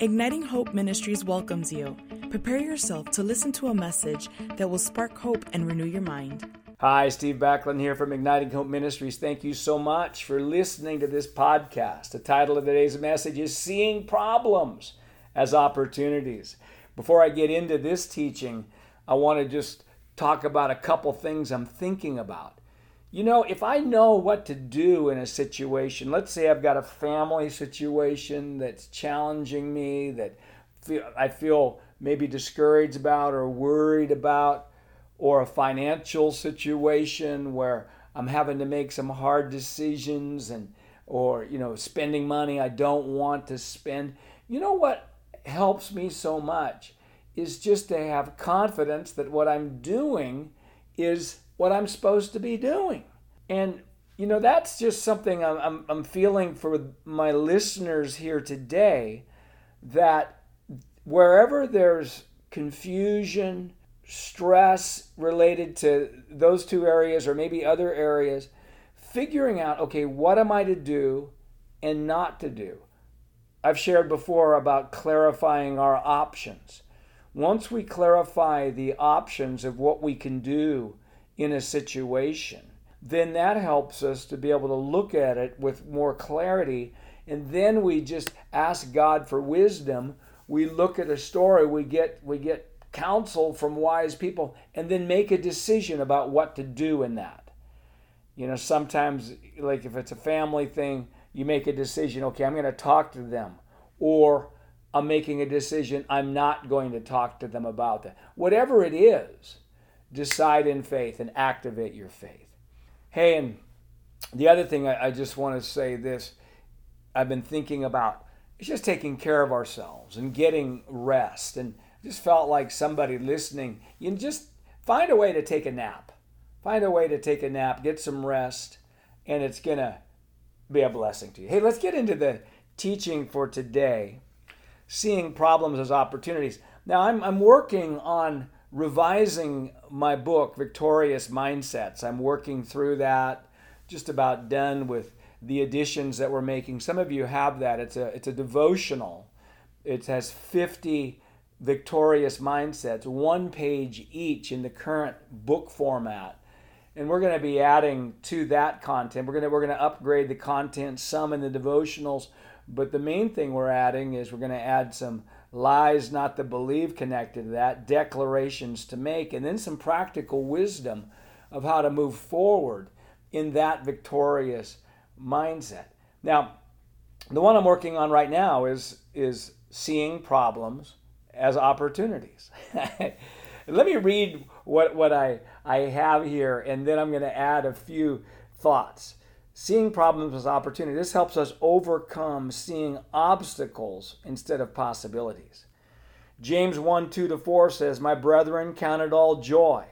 Igniting Hope Ministries welcomes you. Prepare yourself to listen to a message that will spark hope and renew your mind. Hi, Steve Backlund here from Igniting Hope Ministries. Thank you so much for listening to this podcast. The title of today's message is Seeing Problems as Opportunities. Before I get into this teaching, I want to just talk about a couple things I'm thinking about. You know, if I know what to do in a situation, let's say I've got a family situation that's challenging me, that I feel maybe discouraged about or worried about, or a financial situation where I'm having to make some hard decisions and or you know spending money I don't want to spend. You know what helps me so much is just to have confidence that what I'm doing is what I'm supposed to be doing. And, you know, that's just something I'm, I'm, I'm feeling for my listeners here today that wherever there's confusion, stress related to those two areas or maybe other areas, figuring out, okay, what am I to do and not to do? I've shared before about clarifying our options. Once we clarify the options of what we can do in a situation, then that helps us to be able to look at it with more clarity. And then we just ask God for wisdom. We look at a story, we get we get counsel from wise people, and then make a decision about what to do in that. You know, sometimes like if it's a family thing, you make a decision, okay, I'm going to talk to them. Or I'm making a decision, I'm not going to talk to them about that. Whatever it is, decide in faith and activate your faith. Hey, and the other thing I, I just want to say this I've been thinking about is just taking care of ourselves and getting rest. And just felt like somebody listening, you just find a way to take a nap. Find a way to take a nap, get some rest, and it's going to be a blessing to you. Hey, let's get into the teaching for today seeing problems as opportunities. Now, I'm, I'm working on revising my book, Victorious Mindsets. I'm working through that, just about done with the additions that we're making. Some of you have that. It's a, it's a devotional, it has 50 victorious mindsets, one page each in the current book format. And we're going to be adding to that content. We're going to, we're going to upgrade the content some in the devotionals, but the main thing we're adding is we're going to add some lies not to believe connected to that, declarations to make, and then some practical wisdom of how to move forward in that victorious mindset. Now, the one I'm working on right now is is seeing problems as opportunities. Let me read what, what I, I have here, and then I'm going to add a few thoughts. Seeing problems as opportunity. This helps us overcome seeing obstacles instead of possibilities. James 1 2 to 4 says, My brethren, count it all joy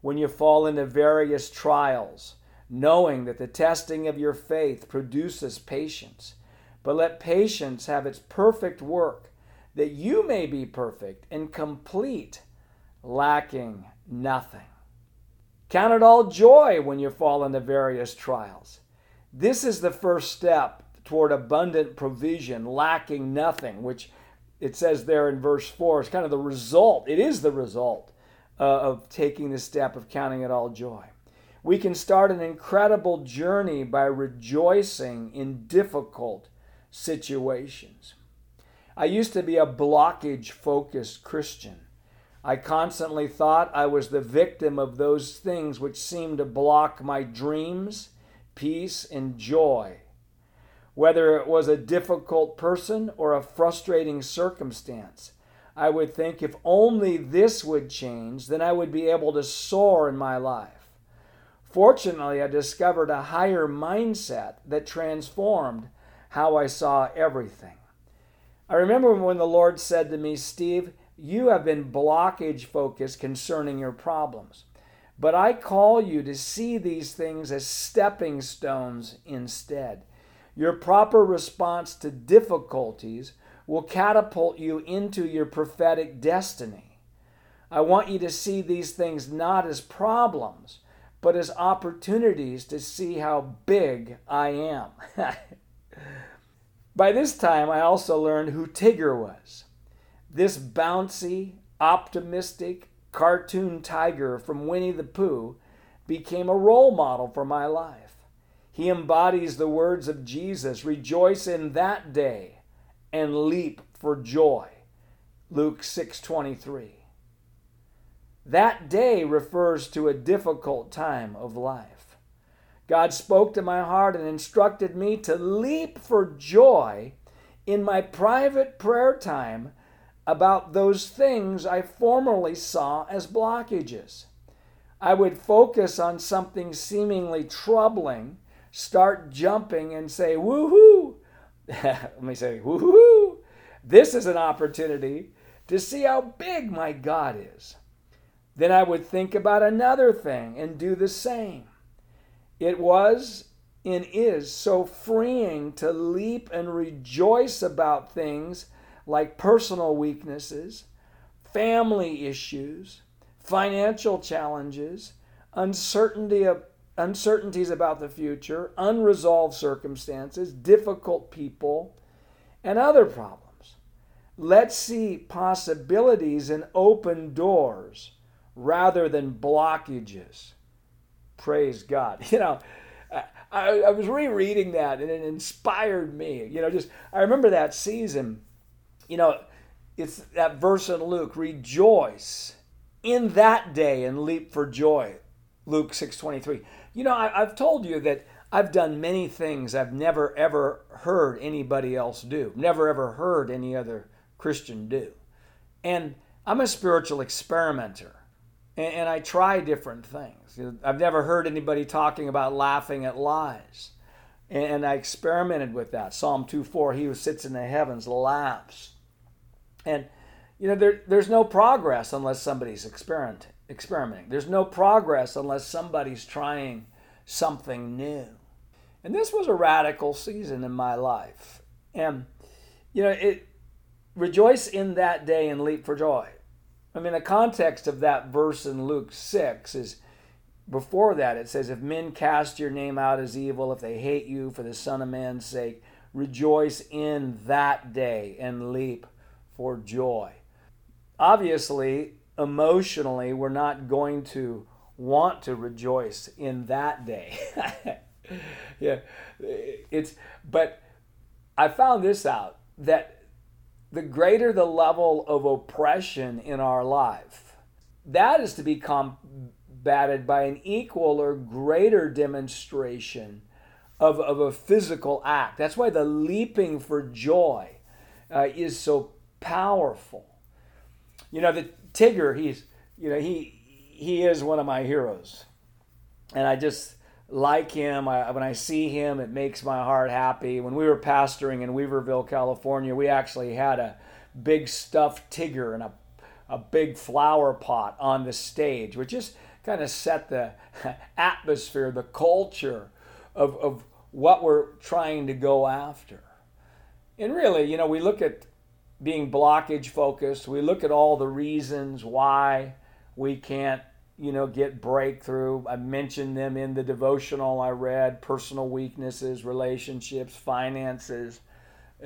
when you fall into various trials, knowing that the testing of your faith produces patience. But let patience have its perfect work, that you may be perfect and complete, lacking nothing. Count it all joy when you fall into various trials this is the first step toward abundant provision, lacking nothing, which it says there in verse 4 is kind of the result. It is the result uh, of taking the step of counting it all joy. We can start an incredible journey by rejoicing in difficult situations. I used to be a blockage focused Christian. I constantly thought I was the victim of those things which seemed to block my dreams peace, and joy. Whether it was a difficult person or a frustrating circumstance, I would think if only this would change, then I would be able to soar in my life. Fortunately, I discovered a higher mindset that transformed how I saw everything. I remember when the Lord said to me, Steve, you have been blockage focused concerning your problems. But I call you to see these things as stepping stones instead. Your proper response to difficulties will catapult you into your prophetic destiny. I want you to see these things not as problems, but as opportunities to see how big I am. By this time, I also learned who Tigger was. This bouncy, optimistic, cartoon tiger from Winnie the Pooh became a role model for my life. He embodies the words of Jesus rejoice in that day and leap for joy. Luke 6:23. That day refers to a difficult time of life. God spoke to my heart and instructed me to leap for joy in my private prayer time about those things I formerly saw as blockages. I would focus on something seemingly troubling, start jumping, and say, woohoo! Let me say, woohoo! This is an opportunity to see how big my God is. Then I would think about another thing and do the same. It was and is so freeing to leap and rejoice about things like personal weaknesses, family issues, financial challenges, uncertainty of, uncertainties about the future, unresolved circumstances, difficult people, and other problems. Let's see possibilities and open doors rather than blockages. Praise God. You know, I, I was rereading that and it inspired me. You know, just I remember that season. You know, it's that verse in Luke, rejoice in that day and leap for joy. Luke 6:23. You know, I, I've told you that I've done many things I've never ever heard anybody else do. Never ever heard any other Christian do. And I'm a spiritual experimenter and, and I try different things. I've never heard anybody talking about laughing at lies. And, and I experimented with that. Psalm 2:4, he who sits in the heavens laughs. And you know, there, there's no progress unless somebody's experiment, experimenting. There's no progress unless somebody's trying something new. And this was a radical season in my life. And, you know, it rejoice in that day and leap for joy. I mean, the context of that verse in Luke 6 is before that it says, If men cast your name out as evil, if they hate you for the Son of Man's sake, rejoice in that day and leap for joy. Obviously, emotionally, we're not going to want to rejoice in that day. yeah, it's, but I found this out that the greater the level of oppression in our life. That is to be combated by an equal or greater demonstration of, of a physical act. That's why the leaping for joy uh, is so powerful. You know, the Tigger, he's, you know, he, he is one of my heroes. And I just, like him. I, when I see him, it makes my heart happy. When we were pastoring in Weaverville, California, we actually had a big stuffed Tigger and a, a big flower pot on the stage, which just kind of set the atmosphere, the culture of, of what we're trying to go after. And really, you know, we look at being blockage focused, we look at all the reasons why we can't you know, get breakthrough. I mentioned them in the devotional I read personal weaknesses, relationships, finances,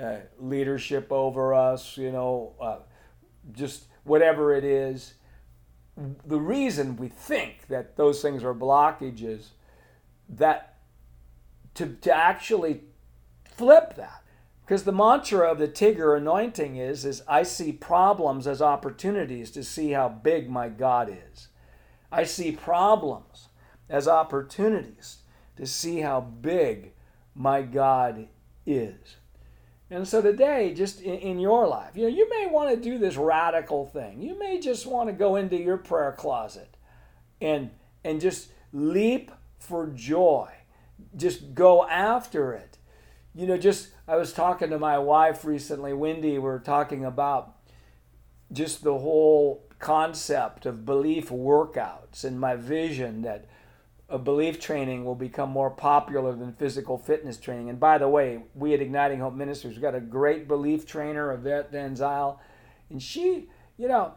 uh, leadership over us, you know, uh, just whatever it is. The reason we think that those things are blockages, that to, to actually flip that. Because the mantra of the Tigger anointing is, is I see problems as opportunities to see how big my God is. I see problems as opportunities to see how big my God is. And so today, just in, in, your life, you know, you may want to do this radical thing. You may just want to go into your prayer closet and and just leap for joy. Just go after it. You know, just I was talking to my wife recently, Wendy, we we're talking about just the whole concept of belief workouts and my vision that a belief training will become more popular than physical fitness training. And by the way, we at Igniting Hope Ministries, we've got a great belief trainer, Yvette Van Zyl, and she, you know,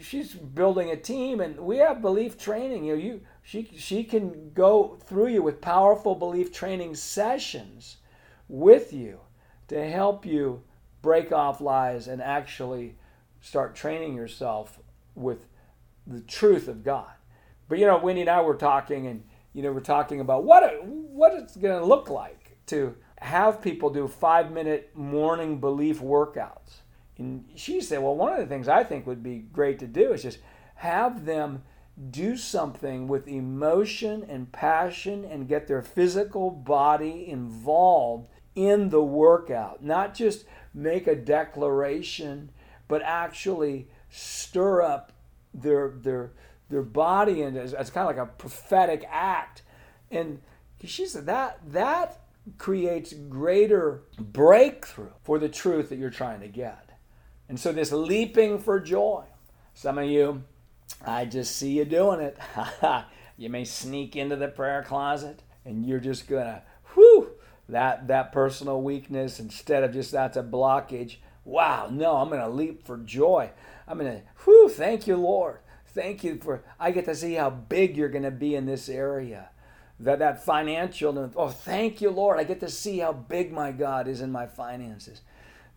she's building a team and we have belief training. You know, you she she can go through you with powerful belief training sessions with you to help you break off lies and actually start training yourself with the truth of God. But you know, Wendy and I were talking, and you know, we're talking about what what it's going to look like to have people do five minute morning belief workouts. And she said, well, one of the things I think would be great to do is just have them do something with emotion and passion and get their physical body involved in the workout. Not just make a declaration, but actually stir up their their their body and it's, it's kind of like a prophetic act. And she said that that creates greater breakthrough for the truth that you're trying to get. And so this leaping for joy. Some of you I just see you doing it. you may sneak into the prayer closet and you're just gonna, whew, that that personal weakness instead of just that's a blockage. Wow, no, I'm gonna leap for joy. I'm gonna, whew, thank you, Lord. Thank you for I get to see how big you're gonna be in this area. That that financial oh thank you, Lord. I get to see how big my God is in my finances.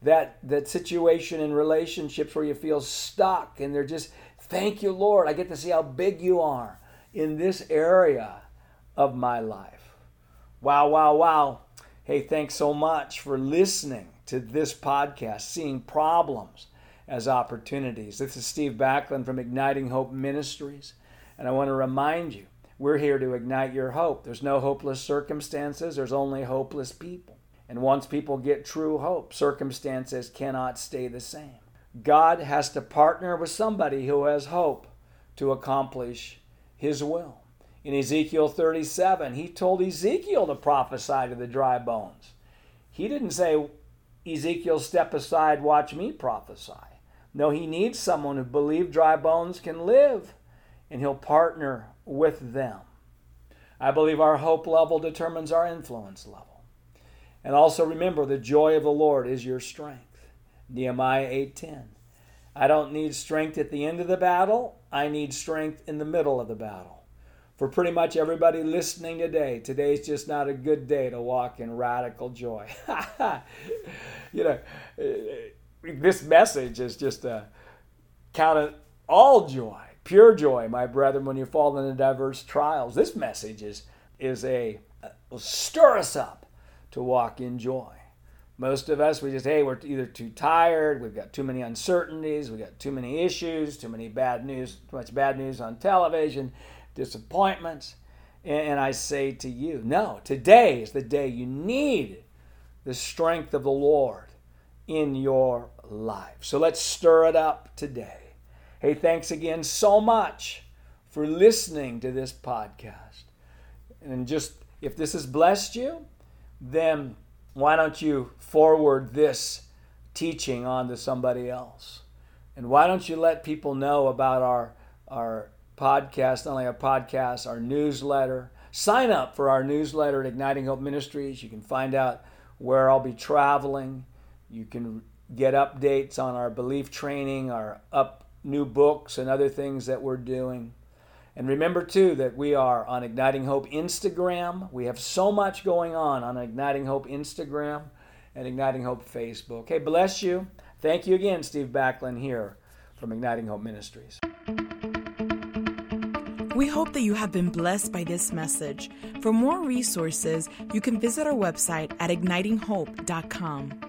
That that situation in relationships where you feel stuck and they're just Thank you, Lord. I get to see how big you are in this area of my life. Wow, wow, wow. Hey, thanks so much for listening to this podcast, Seeing Problems as Opportunities. This is Steve Backlund from Igniting Hope Ministries, and I want to remind you we're here to ignite your hope. There's no hopeless circumstances, there's only hopeless people. And once people get true hope, circumstances cannot stay the same. God has to partner with somebody who has hope to accomplish his will. In Ezekiel 37, he told Ezekiel to prophesy to the dry bones. He didn't say, Ezekiel, step aside, watch me prophesy. No, he needs someone who believes dry bones can live, and he'll partner with them. I believe our hope level determines our influence level. And also remember, the joy of the Lord is your strength. Nehemiah 8:10. I don't need strength at the end of the battle, I need strength in the middle of the battle. For pretty much everybody listening today, today's just not a good day to walk in radical joy. you know, this message is just a count it all joy, pure joy, my brethren, when you fall into diverse trials. This message is is a will stir us up to walk in joy. Most of us, we just, hey, we're either too tired, we've got too many uncertainties, we've got too many issues, too many bad news, too much bad news on television, disappointments. And I say to you, no, today is the day you need the strength of the Lord in your life. So let's stir it up today. Hey, thanks again so much for listening to this podcast. And just if this has blessed you, then why don't you forward this teaching on to somebody else? And why don't you let people know about our, our podcast, not only our podcast, our newsletter? Sign up for our newsletter at Igniting Hope Ministries. You can find out where I'll be traveling. You can get updates on our belief training, our up new books, and other things that we're doing. And remember, too, that we are on Igniting Hope Instagram. We have so much going on on Igniting Hope Instagram and Igniting Hope Facebook. Hey, bless you. Thank you again, Steve Backlund here from Igniting Hope Ministries. We hope that you have been blessed by this message. For more resources, you can visit our website at ignitinghope.com.